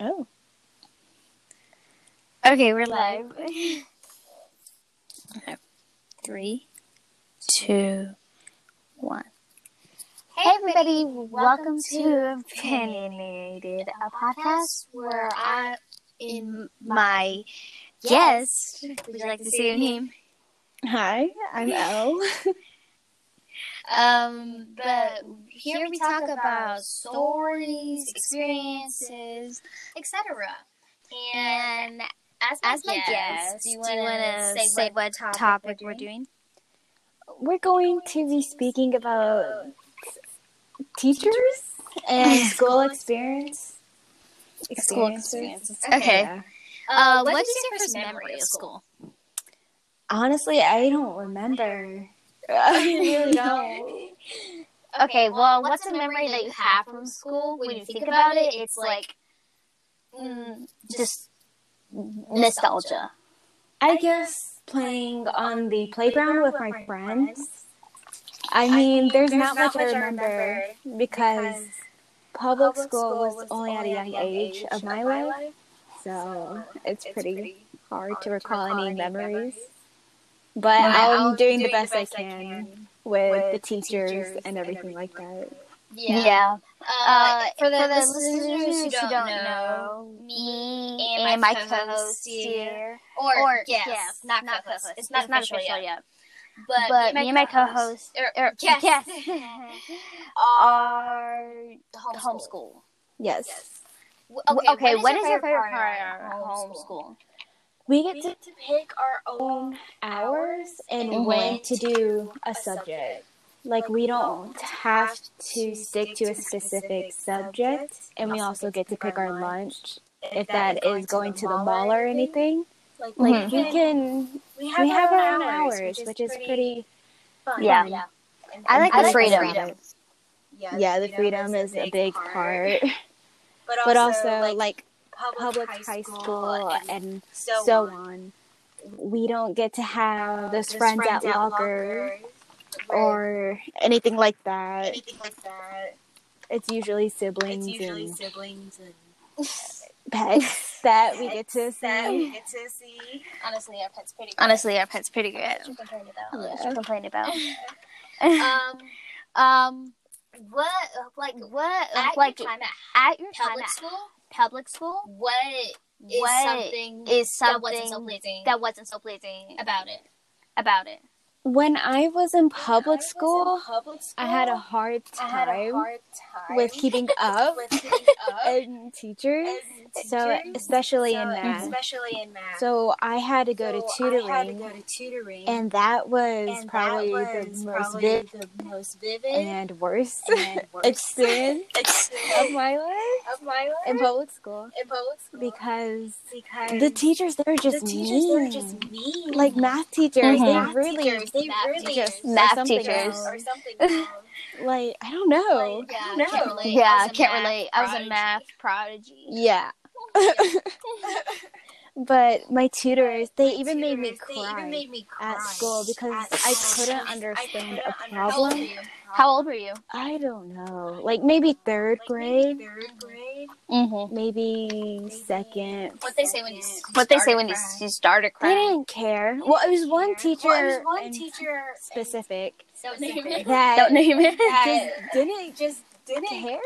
Oh. Okay, we're live. Three, two, one. Hey, everybody, welcome to Opinionated, a podcast where I, in my guest, would you like to say your name? Hi, I'm Elle. Um, but here we talk about stories, experiences, etc. And as my, As my guest, guest, do you want wanna to say what topic, we're doing? We're going to be speaking about teachers and school experience. School Experiences. Okay. Yeah. Uh, what is your first memory of school? Honestly, I don't remember. I really don't. Okay, well, what's a memory that you have from school? When you think about it, it's like mm, just nostalgia. I guess playing on the playground with my friends. I mean, there's, not much I remember because public school was only at a young age of my life, so it's pretty hard to recall any memories. But I'm doing the best I can with the teachers and everything like that. Yeah. Uh, Uh, for the, for the listeners listeners who don't, know, me and and my my co-host co-host here, here, or, or yes, yes, not not co-host. co-host. It's not official, yet. yet. But, But me and my co-host, er, er, yes, yes, are homeschool. homeschool. Yes. W- Okay, what what is is your favorite part of of homeschool? Homeschool? We get to pick our own hours and Mhm. when to do a subject. Like we don't have to stick to a specific subject, and we also get to pick our lunch if that is going to the mall or anything. Like Mhm. we can, we have our own hours, which is pretty. Yeah. fun. I like I the like the freedom. freedom. Yeah, the freedom is a big part, but also like public high school and so on. We don't get to have those friends at locker or anything like that. anything like that. It's usually siblings It's usually and siblings and pets that we get to that we see. get to see. Honestly, our pet's pretty. Honestly, our pet's pretty good. good. Complain about. What you complain about? Um, um, what like what at like your time at at your time public at school? Public school? What is What something is that wasn't so something pleasing that wasn't so pleasing about it? about it? When I was in public school, public I had a hard I had a time hard time with keeping up with keeping up and teachers. and So teachers, especially in math. especially in math. So I had to go to So I had to tutoring, go to tutoring, and that was and probably that was the most probably vivid the most vivid and worst and worst experience experience of my life of my life in public school in public school because because the teachers they were just the teachers mean. were just mean. like math teachers, Mhm. they Math really teachers, they math really just Math something teachers. else. or something like I don't know. Like, yeah, No. can't relate. I Yeah, was a can't math relate. I was a prodigy. math prodigy. Yeah. but my tutors, they even made me Tutors, they cry even made me cry at school because at I school couldn't because understand I a couldn't problem. understand How old were you? I don't know. Like maybe third Like, maybe grade, third grade. Mm-hmm. maybe second. What they say when you What they say started when you, crying. you started They didn't care. Well, it was one teacher Well, it was one teacher specific Don't name it. that Don't name it. That just didn't just didn't care, care,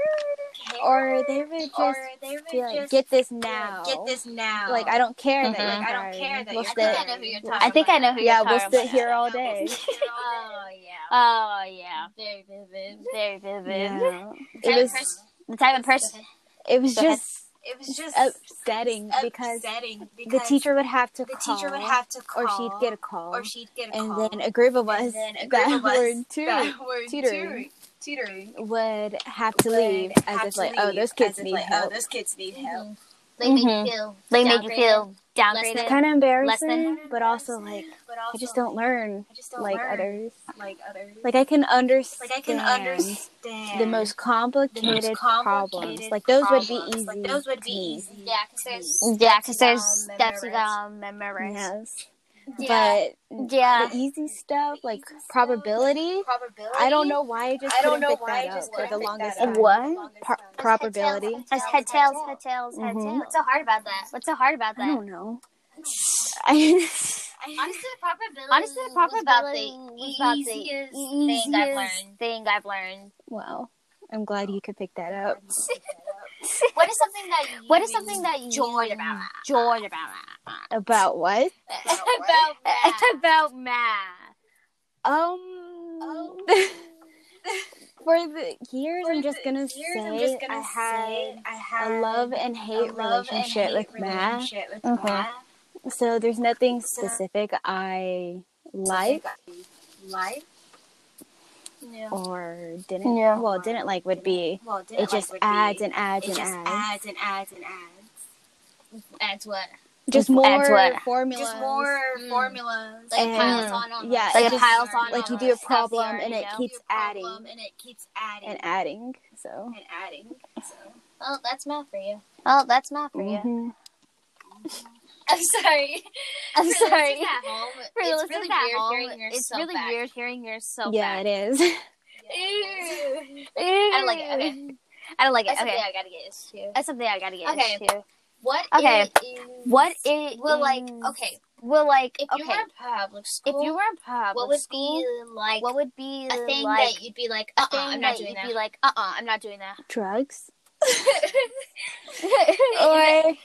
or they would just or they would be like, just "Get this be like, now." Get this now. Like I don't care that Mhm. you're Like, I don't care that We'll you're sit- crying. I know who you're talking I think I know who Yeah, you're we'll talking sit about. here all day. Oh yeah. Oh yeah, Very vivid. very vivid. Yeah. It was person- The type of person. it was just It was just upsetting because upsetting the teacher would have to the call, teacher would have to call or she'd get a call, or she'd get a and call then a group of us and then a that group of us were in tutor that were tutoring. tutoring tutoring would have to leave would as have if like, oh, oh those kids need like, help. Oh, those kids need help. They They made made you you feel. They made you feel downgraded. Less kind of embarrassing, than- but also like But I just don't learn I just don't like learn others. like others. Like I can understand Like I can understand the most complicated, the most problems. complicated Like those would be easy. Like those would be easy. Yeah, because there's Yeah, because steps you there's gotta steps you gotta memorize. Yes. Yeah. but Yeah. the easy stuff like probability. Probability. I don't know why I just I don't couldn't know pick why I that just up for the longest that time. up. What? Pro- Just probability. That's head tails, head tails, head Mhm. tails. What's so hard about that? What's so hard about that I don't know. I, Honestly, the probability. Honestly, the was about the probability was about the easiest easiest thing I've learned. Thing I've learned. wow, I'm glad you could pick that up. What is something that you What is something that you enjoyed about enjoyed about About what? about math? about math. Um, for the years, I'm just gonna say I had I had a love and hate love and relationship hate with math. with math. So there's nothing So- specific I like Life. Yeah. or didn't. Yeah. Well, didn't like would be. Well, It just like would be- adds and adds it and just adds. adds and adds and adds. Adds what? Just more formulas. Just more Mm. formulas. Like And- piles on on yeah, like it it just- piles on like you do a problem and it keeps adding. and it keeps adding and adding. So. and adding. So. Oh, that's math for you. Oh, that's math for you. Mhm. I'm sorry. I'm For sorry. home, For the it's listeners really at weird home, hearing yourself it's really back. weird hearing yourself Yeah, back. it is. Ew. I don't like it. Okay. I don't like it. That's Okay. something I gotta get used to. That's something I gotta get Okay. used to. What? Okay. Is, What it Well, like, okay, Well, like, if you okay. were in public if school, you were in public what would school, be like what would be a thing like that you'd be like, a uh, uh I'm not doing you'd that. be like, uh, uh I'm not doing that. Drugs. or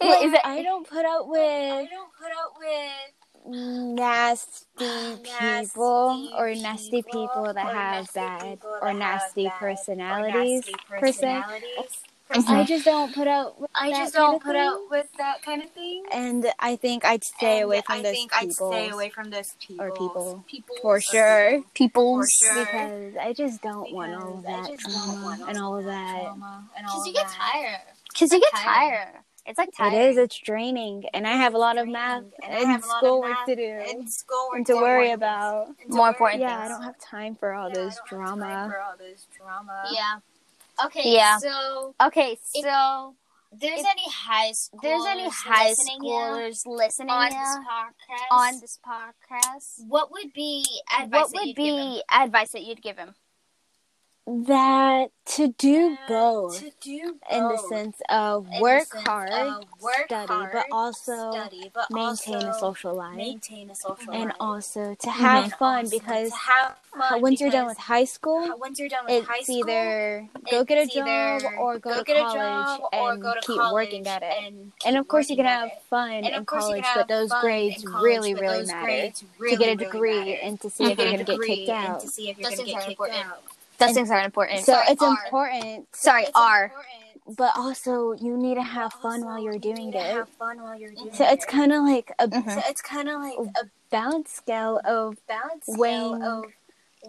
Or is it? I don't put up with. I don't put up with nasty Nasty people or nasty people people that have bad or nasty bad or personalities nasty per se. Personalities. I just don't put out. with I that just kind don't of put thing. up with that kind of thing. And I think I'd stay And away from I those think people. I'd stay away from those people. or people. People For sure. People. For sure. because I just don't want all of that just don't drama and all of that. Trauma and all Because you get tired. Because you get tired. It's like It tired. is. It's draining, and I have a lot of math And I and have a lot of schoolwork to do And schoolwork and to worry about. And to More worry important Yeah, I don't have time for all Yeah, I this don't have time drama. For all this drama. Yeah. Okay. Yeah. So, Okay, If- so there's If any high school. there's any high schoolers listening on this podcast on this podcast, what would be advice what that would you'd give them? be advice that you'd give him? That to do both To do in the sense of In work sense hard, of work study, hard, but also study, but maintain a social life, maintain a social and life. also to have fun because have fun once you're done with high school, once you're done with it's high school, either go get a job or go, go to get a college and go to keep college working at it. And, And of course, you can have fun in of course, you college, but those grades really, really matter to get a degree and to see if you're going to get kicked out. to see if you're going to get kicked out. Those And- things are important. So Sorry, it's are. important, Sorry, It's are. important, but also you need to but have fun while you're you doing need to it. Have fun while you're doing So it's kind of like a Mhm. So it's kind of like a balance scale of balance scale weighing of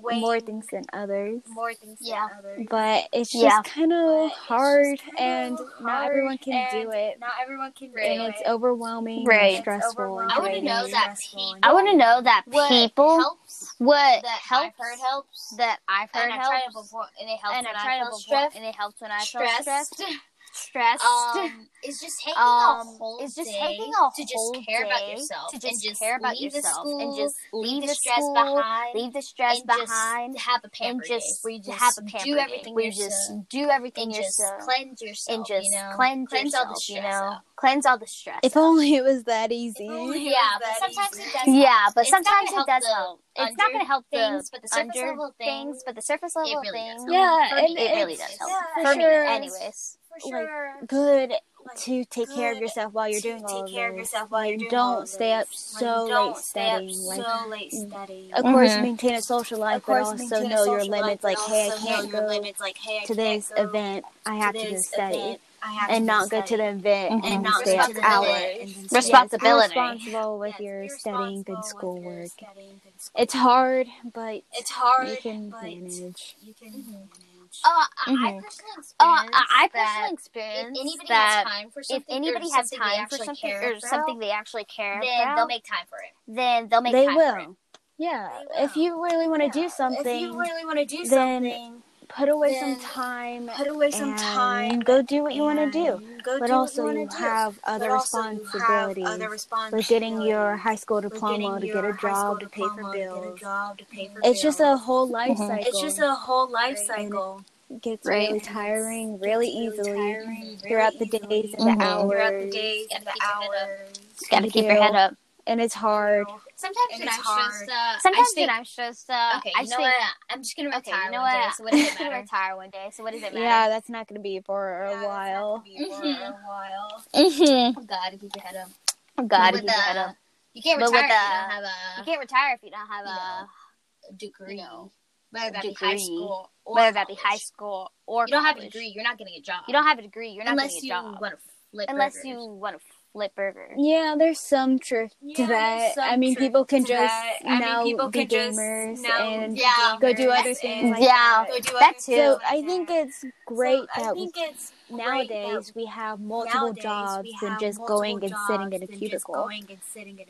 weighing more things than others. more things Yeah. than others. But it's just Yeah. kind of it's just hard, and not everyone can do it. Not everyone can do And it. it's overwhelming, Right. and It's stressful, overwhelming and I wanna know draining. that I people- want to know that people, helps what that helps, I've heard helps that I've heard and I've tried it before and it helps and when I I, tried it feel before, stressed. and it helps when I feel stressed. stressed, stressed. Um, it's just taking Um, a whole it's just day taking a to just whole care about yourself to just and just care about leave yourself the school and just leave the the stress school, behind, leave the stress and behind, just have a and pamper just day where you just have a pamper do everything where you yourself just do everything and just yourself cleanse yourself and just you know? cleanse, cleanse yourself, all the stress you know, out. cleanse all the stress. If out. only it was that easy. Yeah, but sometimes it does. Yeah, help. but It's not sometimes gonna it does help. It's not going to help things, but the surface level things, things, but the surface level things. Yeah, For and me, it really does help. For for me, sure. anyways. For like, good Like, to take care of yourself while you're doing all take of care of this. yourself while you're Like, doing don't stay up this. so Like, don't late stay up studying. Like, so late mm, studying. of course, Mhm. maintain a social life, Of course, but also know your limits. Like, hey, I can't go limits. Like, hey, I to this event. I have to go study, event. I have and not go go to the event and and not stay go up hours. event and just- Responsibility. Be responsible with Yes, your studying, good responsible with schoolwork. studying, good schoolwork. It's hard, but It's hard, you can manage. you can mm-hmm. manage. Uh, I personally experienced Uh, I that personally if anybody that has time for if something, anybody has they time for actually something care or about, something they actually care then about, they'll make time for it. then they'll make they time will. for it. Yeah, They if you really want to Yeah. do something, If you really want to do then something, put away some time put away some time go do what you want to do but also you, have other responsibilities like getting your high school diploma to get a job to pay for bills it's just a whole life cycle it's just a whole life cycle gets right. really tiring really easily tiring, throughout, the easily. The mm-hmm. throughout the days and the mm-hmm. hours. Throughout the days and the hours. Gotta keep your head up and it's hard. Sometimes and it's hard. Just, uh, Sometimes think, I'm just. Uh, okay, you I know think, what? I'm just gonna retire. Okay, you know one what? Day, so what does it matter? retire one day. So what does it matter? Yeah, that's not gonna be for a yeah, while. That's not gonna mm-hmm. a while. Mm-hmm. Oh, God, keep your head up. Oh, God, keep your head up. You can't retire if you don't have a. You can't retire if you don't have a degree. You know, whether that degree. be high school or whether that be high school or you don't college. have a degree, you're not getting a job. You don't have a degree, you're not unless getting a job. Unless you want to flip unless burgers. you want to flip burger. Yeah, there's some truth yeah, to that. I mean, people can just now mean, people be can gamers and yeah, go do other things. Like yeah, that. too. So I think it's great so that it's nowadays we have multiple jobs and just going and sitting in a cubicle.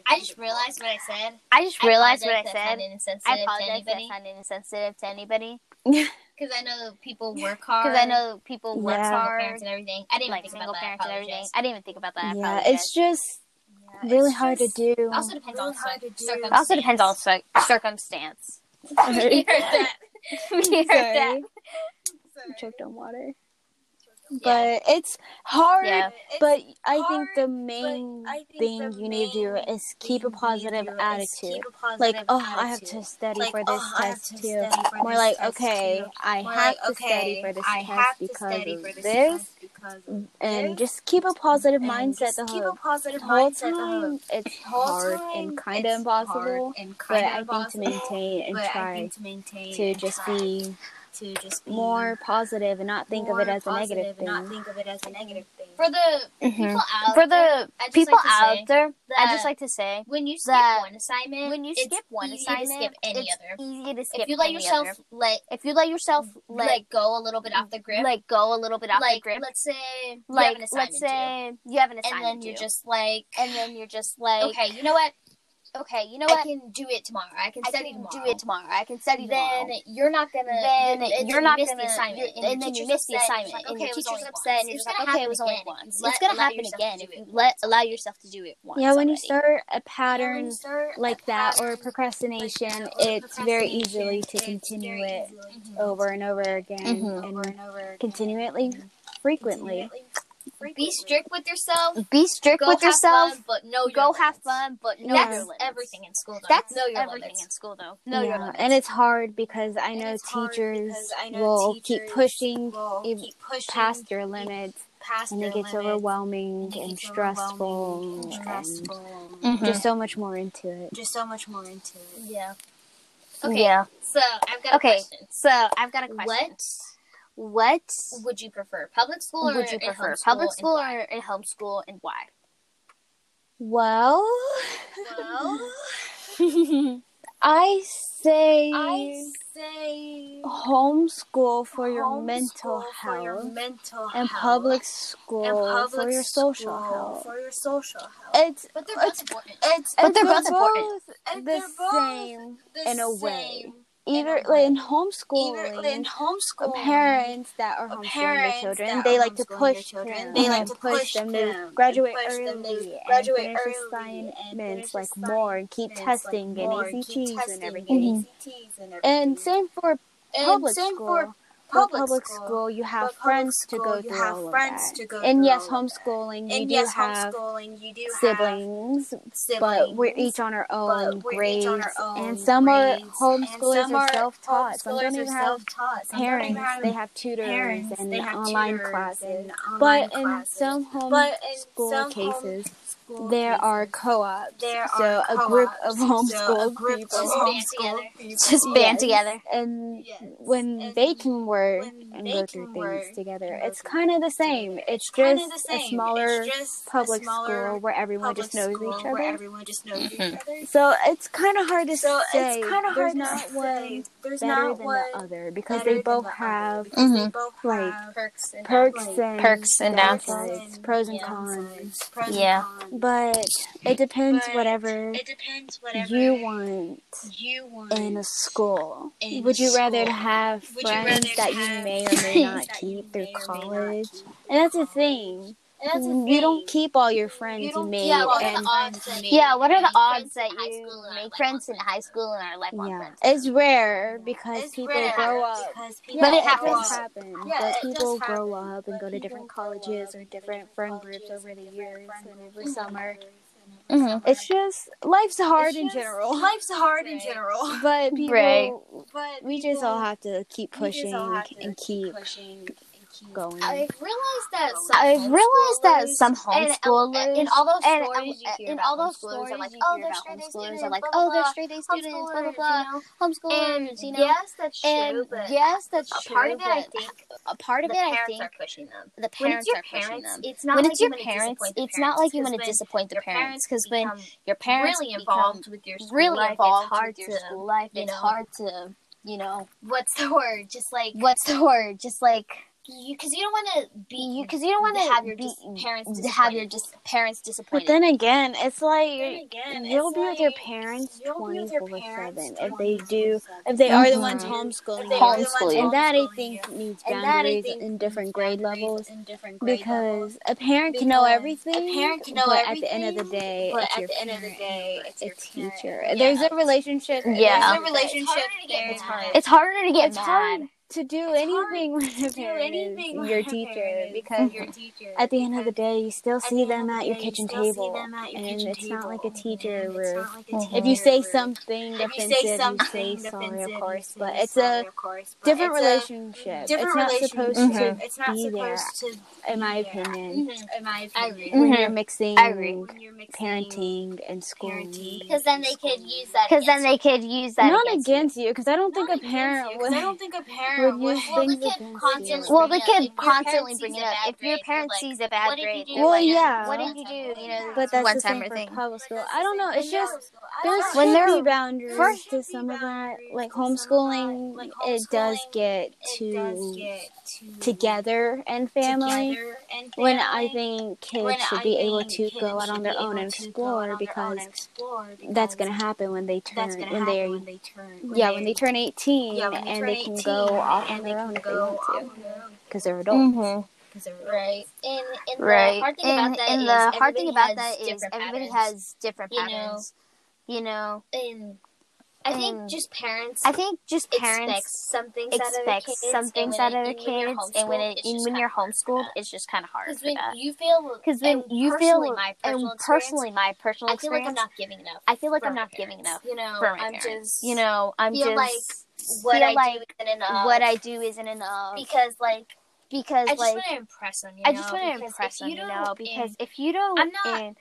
I just realized what I said. I just realized I what I said. I apologize if I sound insensitive to anybody. because I know people work hard. Because I know people work yeah. hard. And everything. I didn't like think single about parents that. and. I didn't even think about that. Yeah, it's just yeah, really it's hard just, to do. Also depends really on circumstance. Also depends on circumstance. we heard that. we heard Sorry. that. Sorry. Choked on water but yeah. it's hard yeah. but it's i hard, think the main think thing the you need to do is keep a positive attitude. a positive like oh attitude. i have to study like, for this oh, test too. more like okay i have to study for this test because of this and just keep a positive mindset the whole, positive whole mindset time. It's hard and kind of impossible and but i think to maintain and try to just be to just be more positive and not think of it as a negative thing. Not think of it as a negative thing. For the mm-hmm. people out for the there, people like out there, I just like to say when you skip one assignment, when you skip one assignment, skip any it's other. Easy to skip. If you let yourself other. let if you let yourself let, let, go a little bit off the grip, like go a little bit off like, the grip. Let's say like let's say you have an assignment, and then you're just like, and then you're just like, okay, you know what? okay, you know what? I can do it tomorrow. I can study I can tomorrow. Do it tomorrow. I can study then tomorrow. you're not gonna. Then you're, you're not gonna. The assignment, and, and then you miss the assignment. Like, okay, and the teacher's upset. And it's like, okay, it was only once. Let, it's gonna happen again if you let allow yourself to do it once. Yeah, when you start a pattern like that or procrastination, it's very easily to continue it over and over again and over and over continually, frequently frequently. Be strict with yourself. Be strict go with yourself. Fun, but no, go limits. have fun, but no. That's everything in school. Though. That's know your everything limits. in school, though. No, yeah. and it's hard because I know teachers I know will teachers keep pushing, will keep pushing past your limits. Past and, their it limits. and it gets overwhelming and stressful, and. Mm-hmm. just so much more into it. Just so much more into it. Yeah. Okay. Yeah. So I've got okay, a question. So I've got a question. What what would you prefer, public school or would you prefer public school or in homeschool, and why? Well, well, I say, I say, homeschool for your mental health, your mental and health. public school and public for your social health. For your social health, it's but they're both it's, important. It's, but they're, both, both important. The they're both same the in a way either like in homeschooling, either, in homeschooling parents that are homeschooling their children, they like to push children, they like to push them to graduate early, them, graduate and finish early, assignments like more and keep testing and ACTs and everything, and same for public school public, public school, school, you have friends school, to go through all of that. and yes, homeschooling, you do have you do siblings, siblings, but we're each on our own grades, our own and some grades, are homeschoolers some are self-taught. Some don't even have parents; they have tutors parents, and have online tutors classes. And online but, classes. In but in some homeschool cases. Home- there are co-ops. There so are a group of homeschooled so people, people just band yes. together. And yes. when and they can work and go through things together, it's kind of the same. It's, just. A smaller public school where everyone just knows each other. Everyone just knows. So it's kind of hard to so say. It's kind of hard not to say. There's better than the other because they both have like perks perks and, perks and downsides, pros and cons. Yeah but it depends but whatever it depends whatever you want you want in a school. in would you school. rather have friends you rather that have you may or may not keep through college? and that's the thing. Mm, you don't keep all your friends you, you. Yeah, what and, are the odds, yeah, what are the odds that you make friends in high school and are lifelong yeah. friends? It's rare because it's people rare grow up. People but it happens. Happen. Yeah, but people grow up and go to different colleges or different friend groups over the years and mm-hmm. summer. Mm-hmm. It's just life's hard just, in general. Life's hard right. in general. But people, right. but we just all have to keep pushing and keep, keep pushing going. I've realized that some I realized that some um, homeschoolers and, and all those stories and, you hear all those stories are like, oh, they're straight students, are like, oh, they're straight A students, blah blah blah, homeschoolers, you know. Yes, that's true. But yes, that's true. Part of it, I think. A part of it, I think. The parents are pushing them. It's not when it's your parents. It's not like you want to disappoint the parents because when your parents really involved with your really involved with your school life, it's hard to you know what's the word just like what's the word just like you because you don't want to be you because you don't want to have your be, dis- parents dis- have your dis- parents disappointed. But then again, it's like again, you'll it's be like, with your parents twenty four seven if they do if they mm-hmm. are the ones homeschooling homeschooling, and that I think you. needs boundaries think in different grade levels different grade because a parent can know everything. A parent can know but everything. At the end of the day, but at the end of the day, it's your teacher. There's a relationship. Yeah, there's a relationship. It's harder to get. It's harder to get mad to do it's anything with anything your teacher because your teacher. at the end of the day you still see the them at your kitchen table at your and kitchen it's not like a teacher where if you say something if defensive you say, something you say sorry of course but it's a different relationship. It's not supposed mm-hmm. to it's not be there mm-hmm. in my opinion mm-hmm. in when you're mixing parenting and schooling. because then they could use that because then they could use that not against you. because I don't think a parent would I don't think a parent would you well, think the well they could constantly bring it up. if your parent sees a bad grade well yeah. what did you do you know but that's one time thing? public school. I don't know. it's just there's when there are boundaries first to some of that like homeschooling it does get too together and family and family, when I think kids should I be able to go out on their own and explore because, that's going to happen when they turn when they are yeah when they turn 18 yeah, they and turn they can 18, go off on their own if they want to because they're adults. Mm-hmm. Right. And, and the hard thing about that, is, hard thing about that is everybody has different patterns. You know, you know I think just parents. I think just parents some things expect some things out of their kids, and when it, and when you're homeschooled, it's just kind of hard. Because when you feel, because when you feel, my personal and personally, my personal I feel like I'm not giving enough. I feel like I'm not giving enough. You know, for my I'm parents. just, you know, I'm feel just like what I like do isn't enough. What I do isn't enough because like because I just like, want to impress them. You know? I just want to impress them, you, know, because if you don't, I'm not,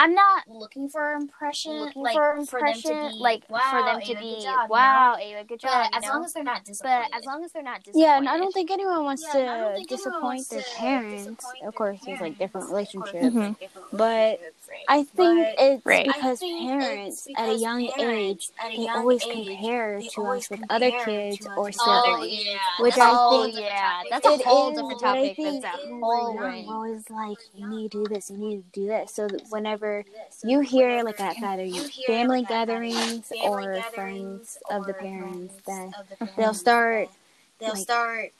I'm not looking for impression, looking like for impression, for them to be, like wow, for them to Ava, be, job, wow. Ava, good job. But as long as they're not disappointed. But as long as they're not disappointed. Yeah, and I don't think anyone wants yeah, to disappoint wants their, to parents. Disappoint of course. There's like different relationships, mm-hmm. like, different relationships. but I think but it's right. because parents because at a young age a they young always age, compare they to us with other kids or siblings, oh, yeah. which I think yeah, that's a whole is, different topic. That's a whole right now, always like you need to do this, you need to do this. So whenever you hear like at either family gatherings or friends of the parents, that they'll start they'll start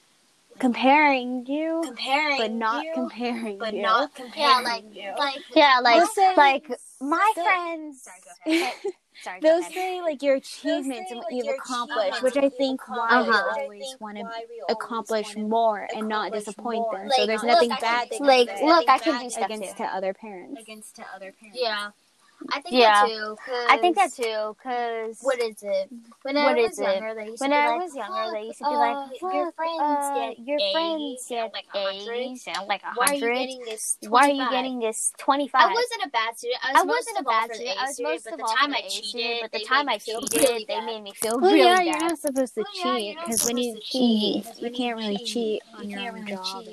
comparing you, comparing but not you, comparing but you. not comparing yeah, like, you. Like, yeah, like like my so, friends. Sorry, like, sorry, those say like your achievements and what you've accomplished, which I think why we always want to accomplish more and not disappoint more. them. Like, so there's nothing look, bad. Can, like, look, I can do stuff against too. to other parents. Against to other parents. Yeah. I think yeah. that too. I think that too. Cause what is it? When I was younger, they used when to be I like, was younger, they used to be like, oh, "Your friends uh, get your eight, friends get like a sound like a hundred. Why are you getting this? 25? Why are you getting this twenty five? I wasn't a bad student. I was not a bad student. I was most of all for the A student. But the time I cheated, they made me feel oh, really bad. You're not supposed to oh, cheat because when you cheat, you can't really cheat on your own job.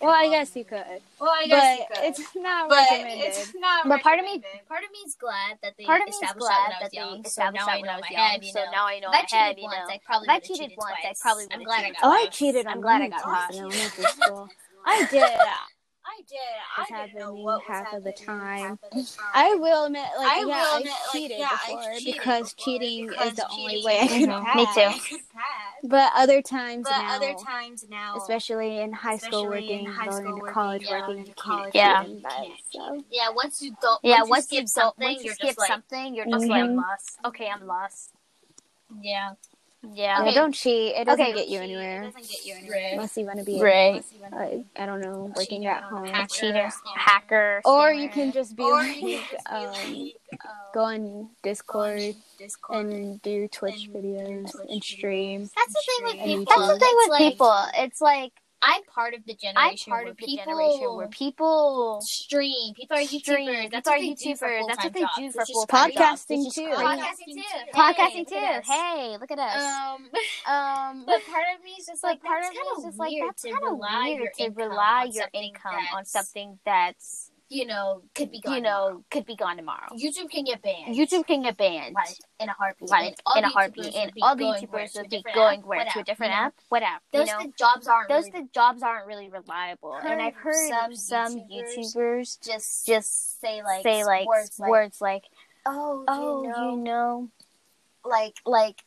Well, I guess you could. Well, I guess but it's not but recommended. It's not but part of me, part of me is glad that they part of me glad that, that young, established so that when I was young. Know. So now I know if I cheated once. I probably oh, I cheated once, twice. I probably I'm glad I got. Oh, I cheated. I'm glad I got caught. I did. I did. was happening half of the time. I will admit, like, I yeah, will I admit, like, cheated yeah, I before cheated because before cheating because is the only way I is could pass. Me too. I could pass. But other times But now, other times now, especially in high school especially in working, high going school into working, college yeah, working, going you can't college cheat Yeah. in that, so. yeah, once you don't, Yeah, once, once you you skip don't, something, once you you're skip just like, something, you're just like mm-hmm. lost. Okay, I'm lost. yeah, Yeah. Yeah, Okay. don't cheat. It doesn't Okay. get you It anywhere. doesn't get you anywhere. Unless you want to be, Right. uh, I don't know, working Cheater, at home. hacker, Cheater, scammer. hacker, Or you can just be Or like, you can just be um, like, um, go on Discord Discord. and do Twitch and videos Twitch and stream. That's the thing with people. That's the thing It's with like, people. It's like I'm part of the generation. I'm part of the people generation where people stream. People are stream. YouTubers. That's People are what they do for YouTubers. That's what they do for It's just full-time crazy. jobs. Podcasting too. Podcasting too. Podcasting Hey, too. look at us. Hey, look at us. Um, Um, but part of me is just like like, part of me is just like that's kind of weird to rely your income on that's, something that's you know could be gone. you know could be gone tomorrow. YouTube can get banned. YouTube can get banned. like in a heartbeat. Like in a heartbeat, and all the? YouTubers would be going where to a different app. What app? You Those know, the jobs aren't those really the jobs aren't really reliable. and I've heard some some YouTubers YouTubers just just say like say like words like, words like, oh, "Oh, you know, you know," like like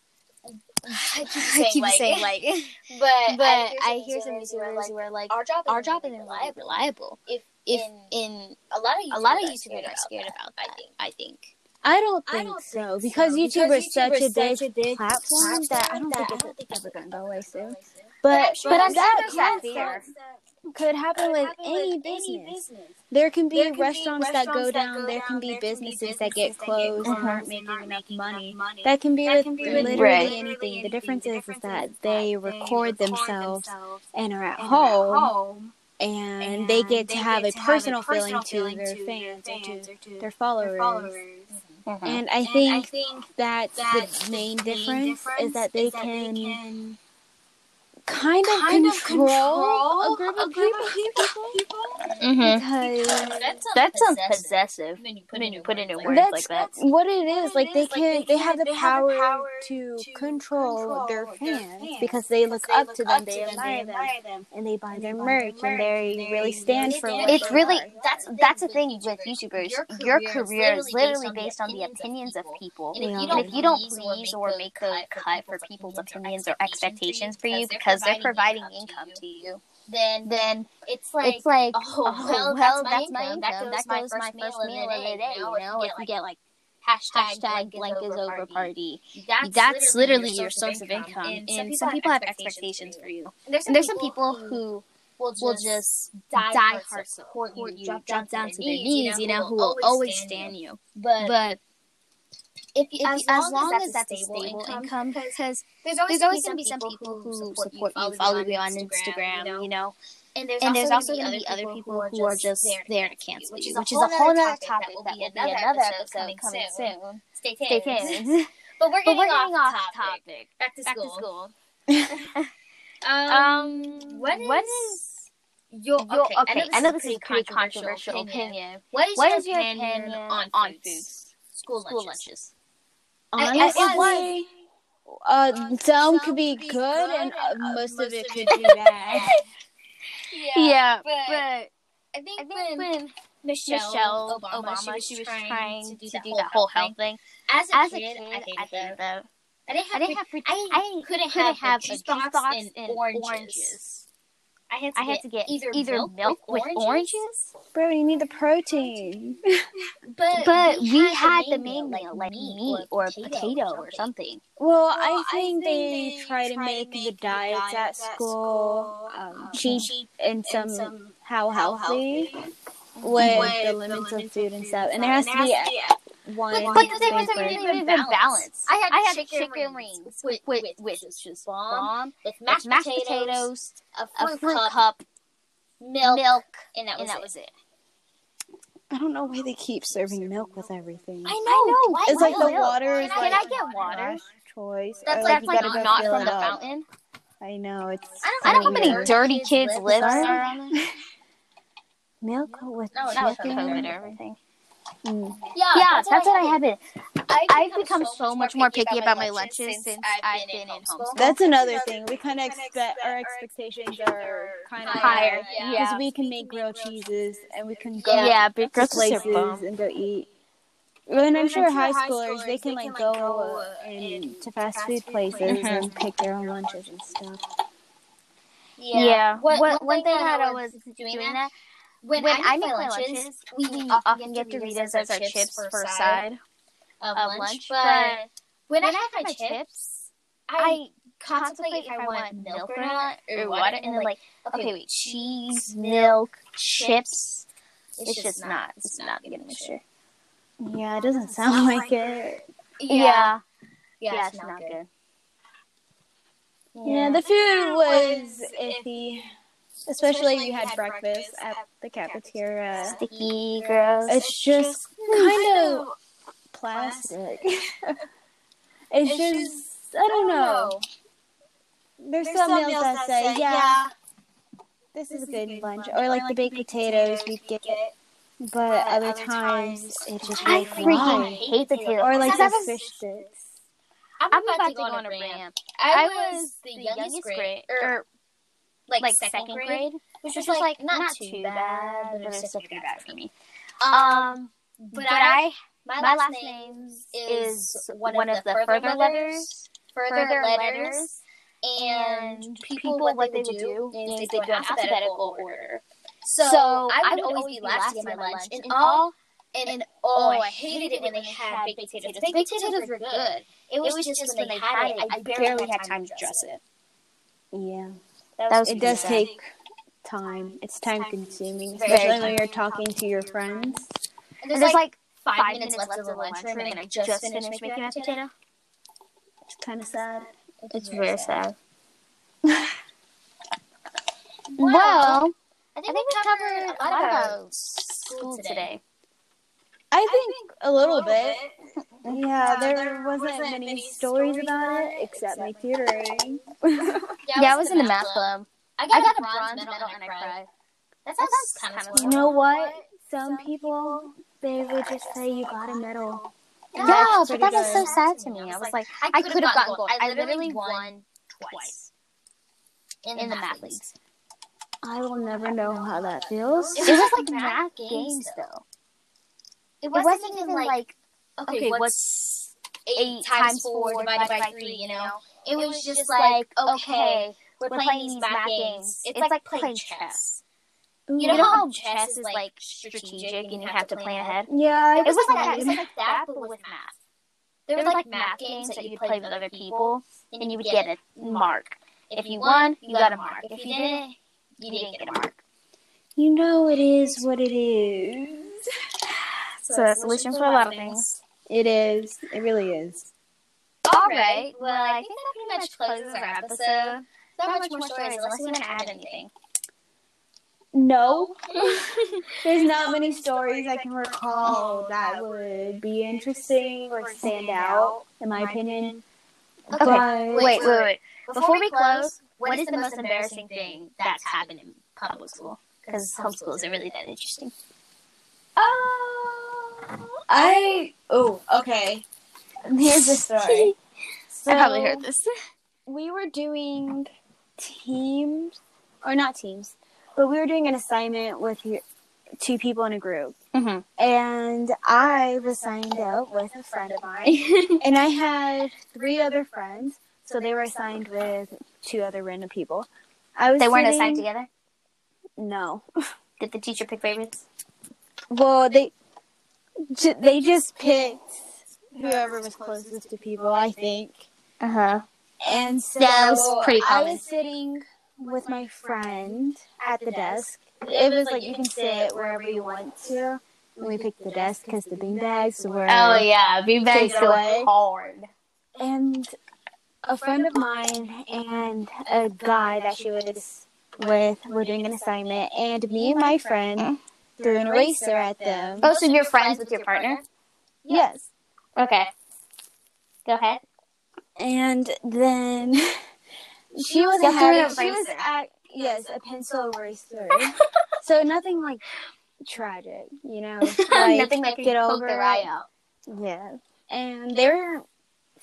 I keep I saying keep like, saying like, but but I hear some YouTubers who are like, who are like, our job "Our job isn't reliable. reliable." If If in in a lot of YouTubers a lot of are YouTubers are scared about I that, think. I think. I don't I think don't so think because so, YouTube because is such YouTube a is such a big big platform that I don't that think it's think ever going to go away soon. But But sure But I'm that sure that fear. fear. could happen with any business. There can be There can be restaurants that go restaurants that down. go There can down, be there can be businesses that get businesses that get closed and aren't making enough money. money. That can be That with can be literally with Right. anything. The difference The is, is difference that is they record themselves themselves and are at and at home and, and they get to they have get a to have personal a personal feeling to their to fans or fans to or to their their followers. followers. Mm-hmm. And I And think I think that's that the main the main difference is that they is that can they can kind of kind of control control a group of a group of people Mm-hmm. because That That sounds possessive. possessive. When you When you put it in like words that's like that. what it is. Like they is, like, can, they they can- have the they have power the power to to control control their their fans fans because they look because up to them, they admire them, them. and they buy And their merch, and they they really really stand for stand what It's really that's that's the thing with YouTubers. Your career is literally based on the opinions of people. And if you don't if you don't please please or make a cut for people's opinions or expectations for you because they're providing income to you, then then it's like, it's like, oh, oh, well, well, that's my that's my income. income. That goes my first meal of the day. You know, if you get like hashtag, hashtag blank is over party. That's, That's, literally your source of income. And, some people have expectations for you. And there's some people who will will just die die hard support you, drop down down to their knees, you know, who will always stand you. But, But if, if, as, as long, long as that's that's a stable income, because there's always, always going to be some people who support you, follow, follow you on Instagram, you you know. know. And there's, And there's also going to be other people who are just there to cancel which you, which is a whole other topic that will be another episode coming soon. Stay Stay tuned. But we're getting, off, topic. Back to Back school. to school. Um, Um, what is, your your okay? okay? I know this, is a pretty controversial, controversial opinion. opinion. What is, What your, is your opinion, opinion on on foods? School, School lunches. lunches. I- it Honestly, uh, some could be good, and uh, most of it could be bad. Yeah, but, but I think, I think when, when Michelle, Michelle Obama, Obama, she was trying, to do, that, the whole, whole health thing. As a As a kid, kid, I hated I that. that. I didn't have. I didn't have. I, I couldn't couldn't have, have juice juice box box and and oranges. oranges. I had to, I had to get either, either milk, milk with, with oranges, oranges, Bro, you need the protein. but, but we, we had, had the the main main meal, meal, like like meat meat or or potato, potato or or something. something. Well, Well, I think they try to try make the the diets at school um, cheap and some, some how how healthy healthy with, with the limits of food and stuff. And there and has to be one But, But the thing was, thing there for- wasn't even balance. I had, I had chicken, chicken rings rings with, with, with, with, just just bomb, bomb, with with mashed, mashed potatoes, potatoes, a a fruit, fruit cup, cup, milk, milk, and that was and that it. was it. I don't know why they keep serving milk with everything. I know. Why It's like the milk? water is Can I- like can I get water? choice. That's or like you That's like gotta not from the up. fountain. I know it's. I I don't know how many dirty kids lives lives are are on there. milk with No, That chicken. COVID or everything. Mm. Yeah, Yeah, that's what I have it. I've become so much more picky about my lunches since I've been in homeschool. That's another thing. We kind of expect our expectations are kind of Higher, higher yeah. because we can make grilled cheeses and we can go Yeah, big to girls are places and go eat. Well, and I'm sure high schoolers they can like go in to fast food places and pick their own lunches and stuff. Yeah. One, One, one one thing that that I was doing doing that, that when, when I make my lunches, we often get Doritos as our chips for a side of of lunch. lunch. But But when I when I have have my my chips, chips, I I contemplate if I want milk or not, or water, and then like, okay, wait, cheese, milk, chips. It's just not. It's not a good mixture. Yeah, it doesn't sound like it. Yeah. yeah, Yeah, it's not good. Yeah, the food was iffy, especially if you had breakfast at the cafeteria. Sticky, gross. It's just kind of plastic. it's just I don't know. There's, some, meals that say, yeah, this is a good lunch, or like the baked potatoes we get, but other times it's just I like freaking why? hate potatoes. Or like the was- fish sticks. I'm, I'm about, to go on a rant. rant. I I was was the the youngest grade, or er, or er, like, like second, second grade, grade, which was was like like not not too bad, but it it was still pretty bad for me. Um, Um, but, but I, I, my, my last name is is one of the further letters, further further letters, and and people, people what they would do is they they go in in alphabetical order. So, So I would always be last to get my lunch, and all and oh, I hated it when they had baked potatoes. Baked potatoes were good. It was just when they had it, I barely had time to dress it. Yeah, That was it does take time. It's time consuming, especially when you're talking to your friends. And And there's like five minutes left of the lunchroom, and I just finished making a potato. It's kind of sad. It's very sad. Well, Well, I I think think we covered a lot about school school today. today. I think a little bit. Yeah, uh, there wasn't many stories about it except my tutoring. Yeah, I was in the math club. I I got, got a a bronze bronze medal and I cried. That That sounds sounds kind of kinda You know what? Some people they would just say you got a medal. Yeah, That's but pretty that was so sad to me. I was like, I could have gotten gold. I literally won twice in the math leagues. I will never know how that feels. It was like math games though. It It wasn't even like okay, okay, what's what's eight eight times times four four divided by three? You know, it was just like okay, we're playing these math games. It's like playing chess. You know how chess is like strategic and you have to plan ahead? Yeah, It was like that. that. It was like that, but with math. There There were was like like math math games games that that you you play play with with other other people, people, and you would get a mark. If you won, you got a mark. If you didn't, you didn't get a mark. You know it is what it is. So a solution for a lot of things. It is. It really is. All right. Well, I think that pretty much closes our episode. Not much more stories unless you want to add anything. No. There's not many stories I can recall that would be interesting or stand out, in my opinion. Okay, But- wait, wait, wait. Before we close, what is the most embarrassing thing that's happened in public school? Because homeschool isn't really that interesting. Um, I oh okay. Here's the story. So I probably heard this. we were doing teams, or not teams, but we were doing an assignment with two people in a group, Mm-hmm. and I was signed out with a friend of mine, and I had three other friends, so they were assigned with two other random people. I was They weren't sitting- assigned together. No. Did the teacher pick favorites? Well, they ju- they just picked whoever was closest to people, I think. Uh huh. And so that was pretty I was sitting with my friend at the desk. It was like you can sit wherever you want to. And we picked the desk because the bean bags were. Oh yeah, beanbags go hard. And a friend of mine and a guy that she was with were doing an assignment, and me and my friend threw an eraser at them. Oh, so you're friends with your partner? Yes. Okay. Go ahead. And then she was You threw an having, she was at yes, a pencil eraser. so nothing like tragic, you know. Like, Nothing that can get poke over their eye out. Yeah. and they were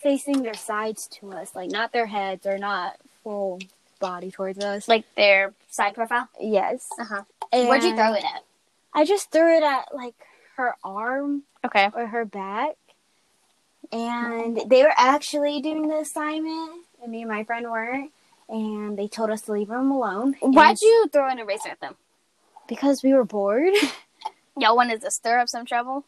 facing their sides to us, like not their heads or not full body towards us. Like their side profile. yes. Uh huh. Where'd you throw it at? I just threw it at like her arm Okay. or her back. And they were actually doing the assignment, and me and my friend weren't. And they told us to leave them alone. Why'd you throw an eraser at them? Because we were bored. Y'all wanted to stir up some trouble.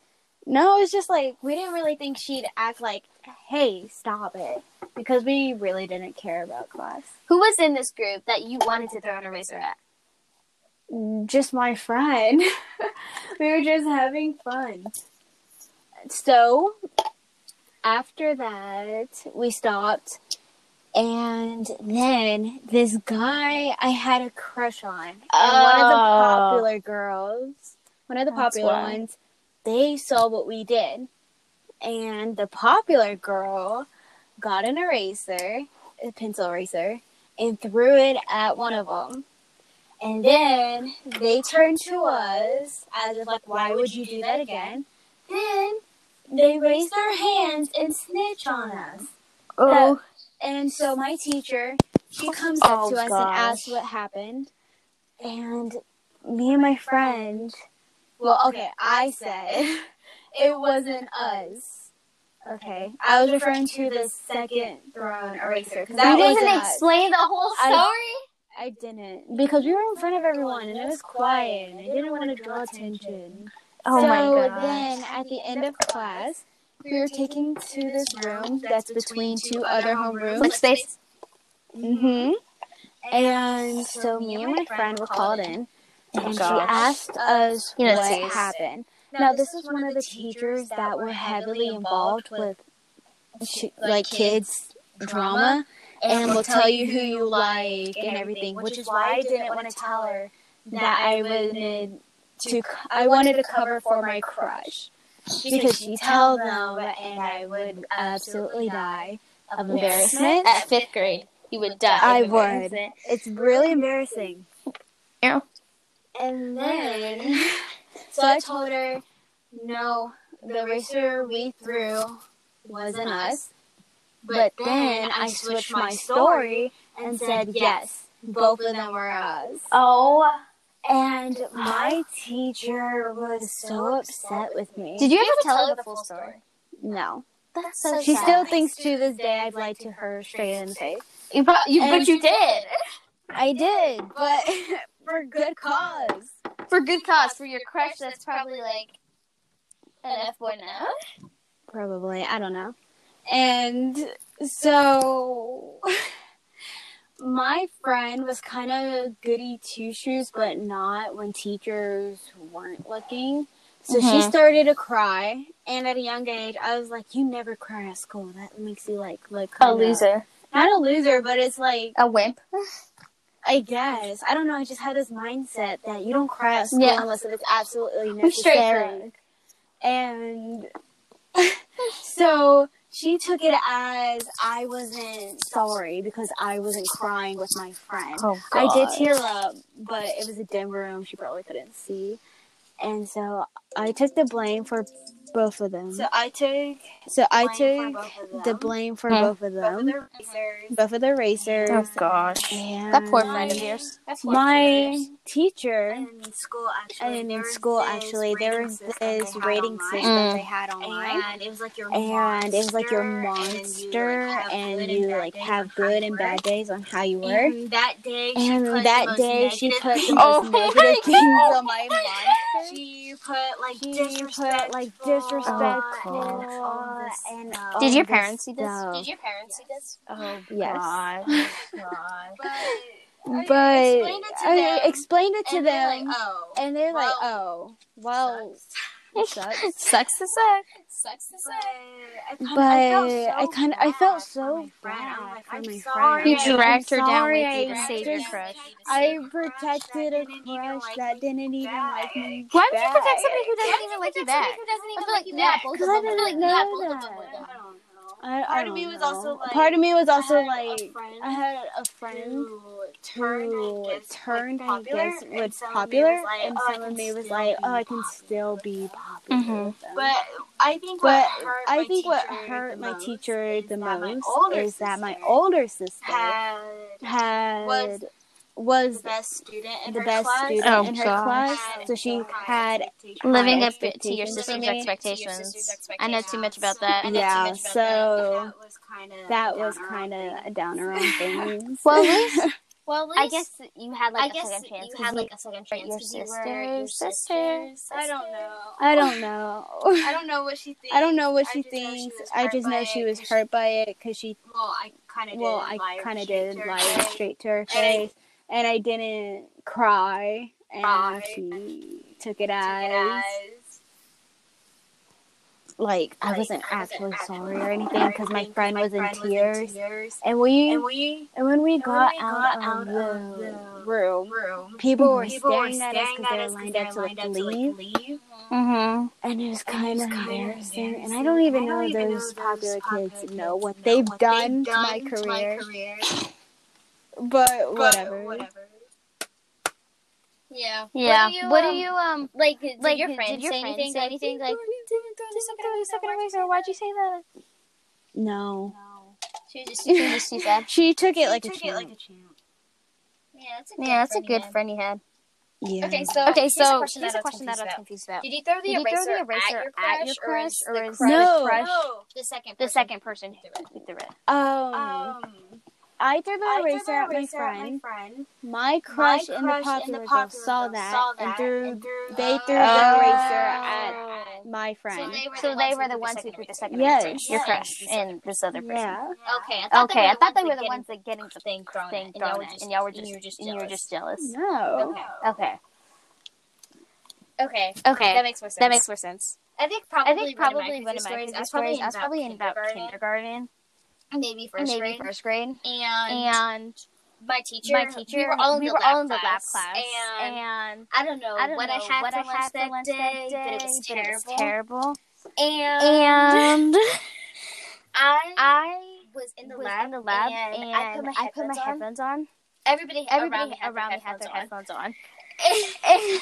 No, it's just like we didn't really think she'd act like, "Hey, stop it," because we really didn't care about class. Who was in this group that you wanted to throw an eraser at? Just my friend. we were just having fun. So, after that, we stopped, and then this guy I had a crush on, and one of the Oh. popular girls, one of the popular why. ones, they saw what we did, and the popular girl got an eraser, a pencil eraser, and threw it at one of them. And then they turned to us as if like, why would you do that again? Then they raised their hands and snitch on us. Oh. And so my teacher, she comes up Oh, to us and asks what happened. And me and my friend, well, okay, I said it wasn't us. Okay, I was referring to the second thrown eraser because that didn't us. explain the whole story. I didn't because we were in front of everyone and it was quiet and I didn't want to draw attention. Oh so my god. then at the end of class, we were taken to this room that's between two other homerooms. Which space. Mm-hmm. And so me and my friend were called in, and she asked us You know, what serious. happened. Now this is one of the teachers that were heavily involved with, like kids drama, and will tell you who you like and everything, which is why I didn't want to tell her that I wanted to. I wanted to cover for my crush because she tell them, and I would absolutely die of embarrassment. at fifth grade, you would die. I of would. embarrassment. It's really embarrassing. Ew. And then, so I told her, no, the eraser we threw wasn't us. But then I switched my story and said, yes, both of them were us. Oh. And my teacher was so upset with me. Did you ever tell her the full story? No. That's so She sad. still thinks to this day I've lied to her straight in the face. You, pro- you And- but you did I did, but for good cause. for good cause for your crush. That's probably like an F boy now. Probably. I don't know. And so my friend was kind of goody two shoes, but not when teachers weren't looking. So she Mhm. started to cry. And at a young age, I was like, You never cry at school. That makes you like, like A loser, Not a loser, but it's like, a wimp. I guess. I don't know. I just had this mindset that you don't cry at school Yeah. unless it's absolutely necessary. And so she took it as I wasn't sorry because I wasn't crying with my friend. Oh, I did tear up, but it was a dim room. She probably couldn't see. And so I took the blame for both of them. So I took So I blame for took the blame for Hmm. both of both of them. racers. Both of the racers. Oh gosh, And that poor friend of yours. My teacher is. in school actually. and there in was school this actually there rating was system this they had rating online. system Mm. they had online And it was like your and it was like your monster, monster and and you, you like, like have have good good and and bad bad days on how you were And that day, she and put that day she put the things- Oh most my negative things God. on my monster She put like she put like Oh, disrespectful and all this and stuff. Did your parents see this? stuff. Did your parents see this? Oh Yes. gosh. But but I explained it to I them, explained it to and they're like, oh, and they're like well, oh well sucks. sucks Sucks to suck sucks to say. But I kind of I felt so bad for my friend. You dragged her down with you to save your crush. I protected a crush that didn't even like me. Why would you protect somebody who doesn't even like you back? I feel like yeah, because I didn't know that. I, I part of me was also like part of me was also like, I had a friend turned, turned, like, popular, I guess, was popular, and so someone may was like, oh, "Oh, I can still be popular." Mm-hmm. But I think but I think what hurt my teacher the most is that my older sister had, had was, the best student in the her best class. student oh, in her class. So she had living up to your sister's expectations. I know too much about that. Yeah, so that was kind of that was kind of a downer on things. well, at least Well, least, I guess you had like I a guess second chance. You had like a second chance. Your sisters, your sisters. I don't know. I don't know. I don't know what she thinks. I don't know what she I thinks. I just know she was hurt by it because she, she. Well, I kind of. Well, I kind of did lie straight to her face, and I, and I didn't cry, and she took it, took as, it as like I wasn't actually sorry or anything because my friend, was, in tears. And we and, when we got, out, of the, room, people were staring, at us because they were lined up to like, leave. Mm-hmm. And it was kind of embarrassing. And I don't even know those popular, kids know what, they've, done to my career. But, whatever. Yeah. Yeah. What do you, what um, do you um, like? Did like your friends did say anything? Say anything like, you doing? Throw this to away. Why'd you say that? No. No. She just she just she said she took it she like took a champ. Like yeah, that's a good, yeah, that's friend, a good friend he had. Yeah. Okay, so okay, so here's a question, that, a question that, I'm confused about. Did you throw the, you eraser, throw the eraser, at your crush, or, is, or no. crush no. the second person the second person threw it? Oh. Um I threw the I eraser, threw at, my eraser at, my friend. My crush, my crush in, the popular, girl the saw, that and threw, they threw uh, the eraser at my friend. So they were the ones who threw the second eraser. Yes. Your crush and this other person. Yeah. Okay. I okay. I thought they were the ones that getting the thing thrown, thing thrown and y'all were just, and you were just jealous. No. Okay. Okay. Okay. Okay. That makes more sense. That makes more sense. I think probably I think probably one of my stories, I was probably in about kindergarten maybe first maybe grade, first grade, and and my teacher, my teacher, we were all in, we the, were lab all in the, lab class, and, and I don't know I don't what know, I had, what for, I lunch had for lunch that day, but it was terrible. It was terrible. And, and I I was in the was lab, in the lab, and, and I put my, put my headphones on. on. Everybody, everybody around me had their headphones on. and, and,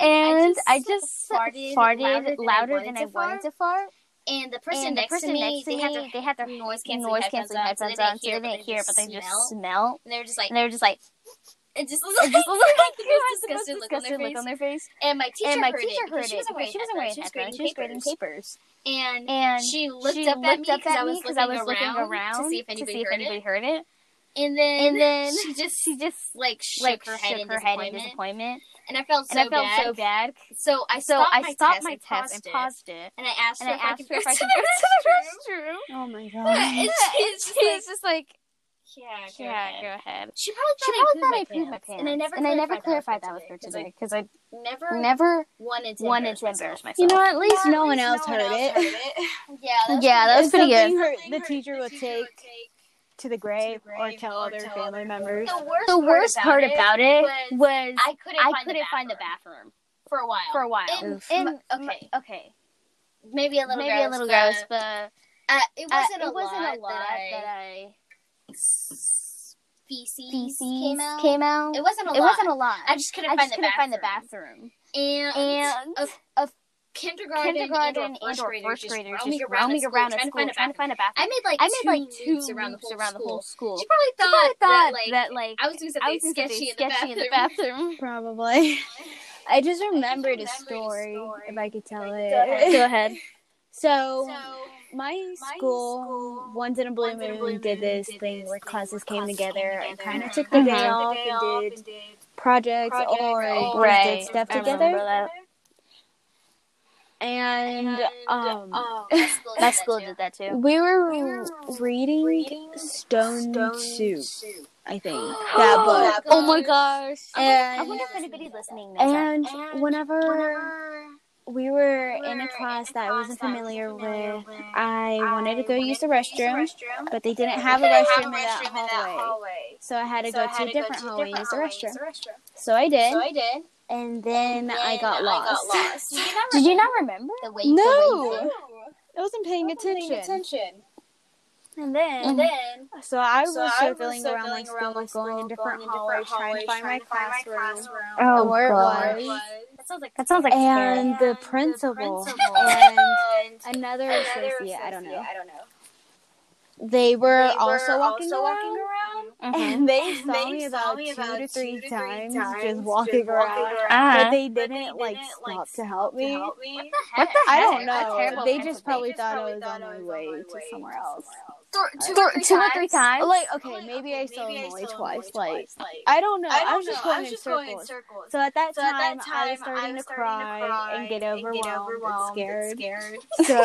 and I just, I just farted, farted louder, than, louder I than I wanted to fart. And the person, and the next, person to me, next to me, they had their, they had their noise canceling noise headphones, on, so they didn't hear, but they just smell. And they were just like, and they were just like. It just was like, like they most disgusted, look, on look, on their face. And my teacher and my heard teacher it. Heard she wasn't wearing, she wasn't wearing headphones. Headphones. She was grading papers. And, and she looked she up at me because I was looking, around, to see if anybody, heard, it. And then, and then she just she just like shook like her head, shook in, her head in disappointment. And I felt so and I felt bad. so bad. So I so stopped, I my, stopped test my test and paused it. And I asked and her I if asked I could go to the restroom. Oh my god! and just like, yeah, go yeah, ahead. go ahead. She probably thought, she probably I, thought pooed my, my pants, and I never and I never clarified that with her today because I never never wanted to wanted to embarrass myself. You know, at least no, one, else heard it. yeah, yeah, that was pretty good. The, teacher, would teacher would take to the grave, to the grave or tell or other tell family members. The worst, the worst part, about, part it, about it was, was, I couldn't, I find, couldn't the find the bathroom for a while. For a while. Okay, okay. Maybe a little maybe gross, a little gross, but, but uh, it uh, wasn't, uh, a, it wasn't lot a lot that I, that I feces, feces came, out. came, out. It wasn't a it lot. It wasn't a lot. I just couldn't, I find, just the couldn't find the bathroom. And, and a, a kindergarten, kindergarten and or first, and or first graders just, just roaming around, around school, trying, to, find trying to find a bathroom. I made like I made like two loops around the whole, around school. The whole school. She probably thought, she probably thought that, like, that, like, I was doing something, was doing something sketchy, sketchy in, the in, the bathroom. Probably. I just remembered, I a, story, a, story, if I could tell like, it. Go ahead. so, so, my, school, school once in a blue moon, blue moon did this did thing where classes came together and kind of took the day off and did projects or did stuff together and um, um my school did that too. We were, we were reading, reading Stone, Stone Soup, Soup, I think that book. Oh my oh gosh! And, I wonder if anybody's listening. And, and whenever, whenever we were, in a class that I wasn't familiar, familiar with. with. I, wanted to go wanted use the restroom, use restroom, but they didn't have a restroom, in, that, hallway. In that hallway. So I had to so go, to, had a to different hallway and use the restroom. So I did. So I did. And then I got lost. Did you not remember? The way No. The way I wasn't paying attention. attention And then, And then So I was so I circling around my circling around school, my going in different going in hallways, trying to find my trying to classroom. Oh, and where God. it was. That sounds like that sounds like scary. And the principal principal and and another another associate, I don't know. I don't know. They were They were also walking also around. walking around. Mhm. And they saw They me saw about me two about to three two to three times, times just just walking walking around. around. Uh-huh. But they didn't they like didn't, stop like, to help me. to help me. What the I heck? I don't know. They just probably They just thought I probably was thought on I my was way on my to way somewhere to else. Two, two, Two- or three two or three times? Like, okay, Like, maybe okay, I saw maybe I Molly saw twice. Molly Like, twice, like, I don't know. I I don't was just going I was in just going in circles. circles. So at that So at time, I time, was starting, I was to, cry to cry and get and overwhelmed, get overwhelmed and scared. scared. So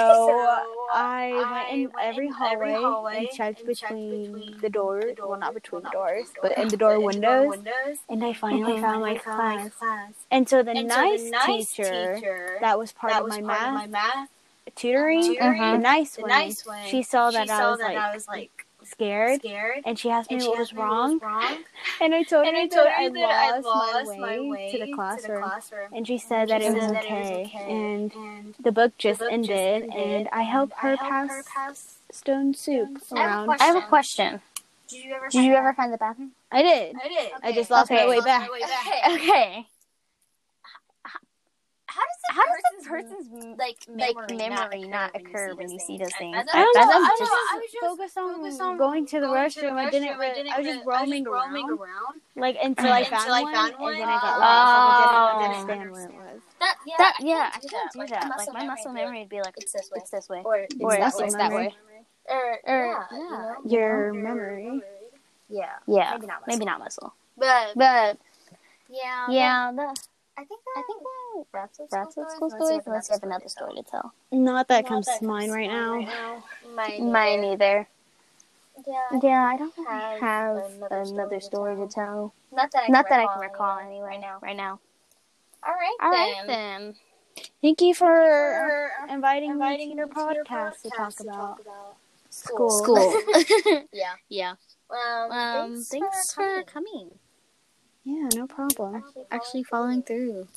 I I went in went every in hallway, every hallway and checked and checked between, between the doors. the Well, not between the doors, but in the door but in the door windows. windows. And I finally found my I found my class. class. And so the nice, teacher, teacher that was part of was my part of math my math tutoring, tutoring, the uh-huh. nice the one, nice one, she saw that she I saw was that like I was like scared, scared, and she asked me she what was asked me what wrong. was wrong. And I told And her I told that I her that I lost, lost my way, to the classroom. classroom. And she said And that she it was said that okay. it was okay. And And the book just the book ended, just and I helped her I pass, her pass. stone soup I have a around. question. I have a question. Did you ever? Did you ever find the bathroom? I did. I did. I just lost my way Lost back. my way back. Okay. How does How does a person's like like memory, memory not occur when you see those things? I, don't know. I was just- I was just focused on, on going to the going restroom. I didn't. I was just roaming, around, around. like until I Until found I one, and then I got Oh. lost. I Oh. didn't understand what it was. That yeah, That I yeah, I do that. Like my muscle memory memory would be like, it's this way. it's this way, or It's that way. or yeah, yeah, you know, Your memory. Yeah, Yeah, Maybe not muscle. maybe not muscle, but but yeah, yeah, the, I think that, I think that wraps up wraps up school stories unless you have another story to tell. Not that Not comes that to mind right now. Mine, Mine either. either. Yeah, Yeah, I don't have have another another story story to to tell. not that I Not can that I can recall recall anyway. now. Right now. All right, All right then. then. Thank you for For inviting, inviting me to your me to your podcast to talk about school. school. yeah. yeah. Um, Um, thanks for coming. Yeah, no problem. Actually following through.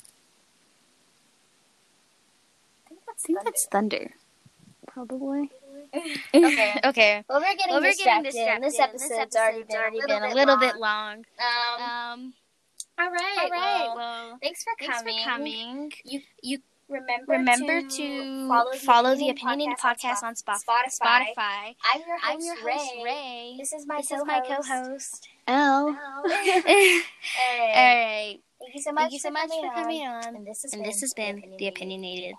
I think that's thunder. Probably. Okay. okay. Well, we're getting Well, we're getting distracted. distracted. This episode's already been, already been a little bit bit long. long. Um, Um, all right. all right. Well, Well, thanks for thanks coming. for coming. You you remember Remember to, to follow the follow opinion, the opinion podcast on Spot- Spotify. Spotify. I'm your host, I'm your host, Rae. Rae. This is my This co-host. is my co-host. Elle. All All right. Thank you so much. Thank you so much for coming on. on. And this has And been this has been the Opinionated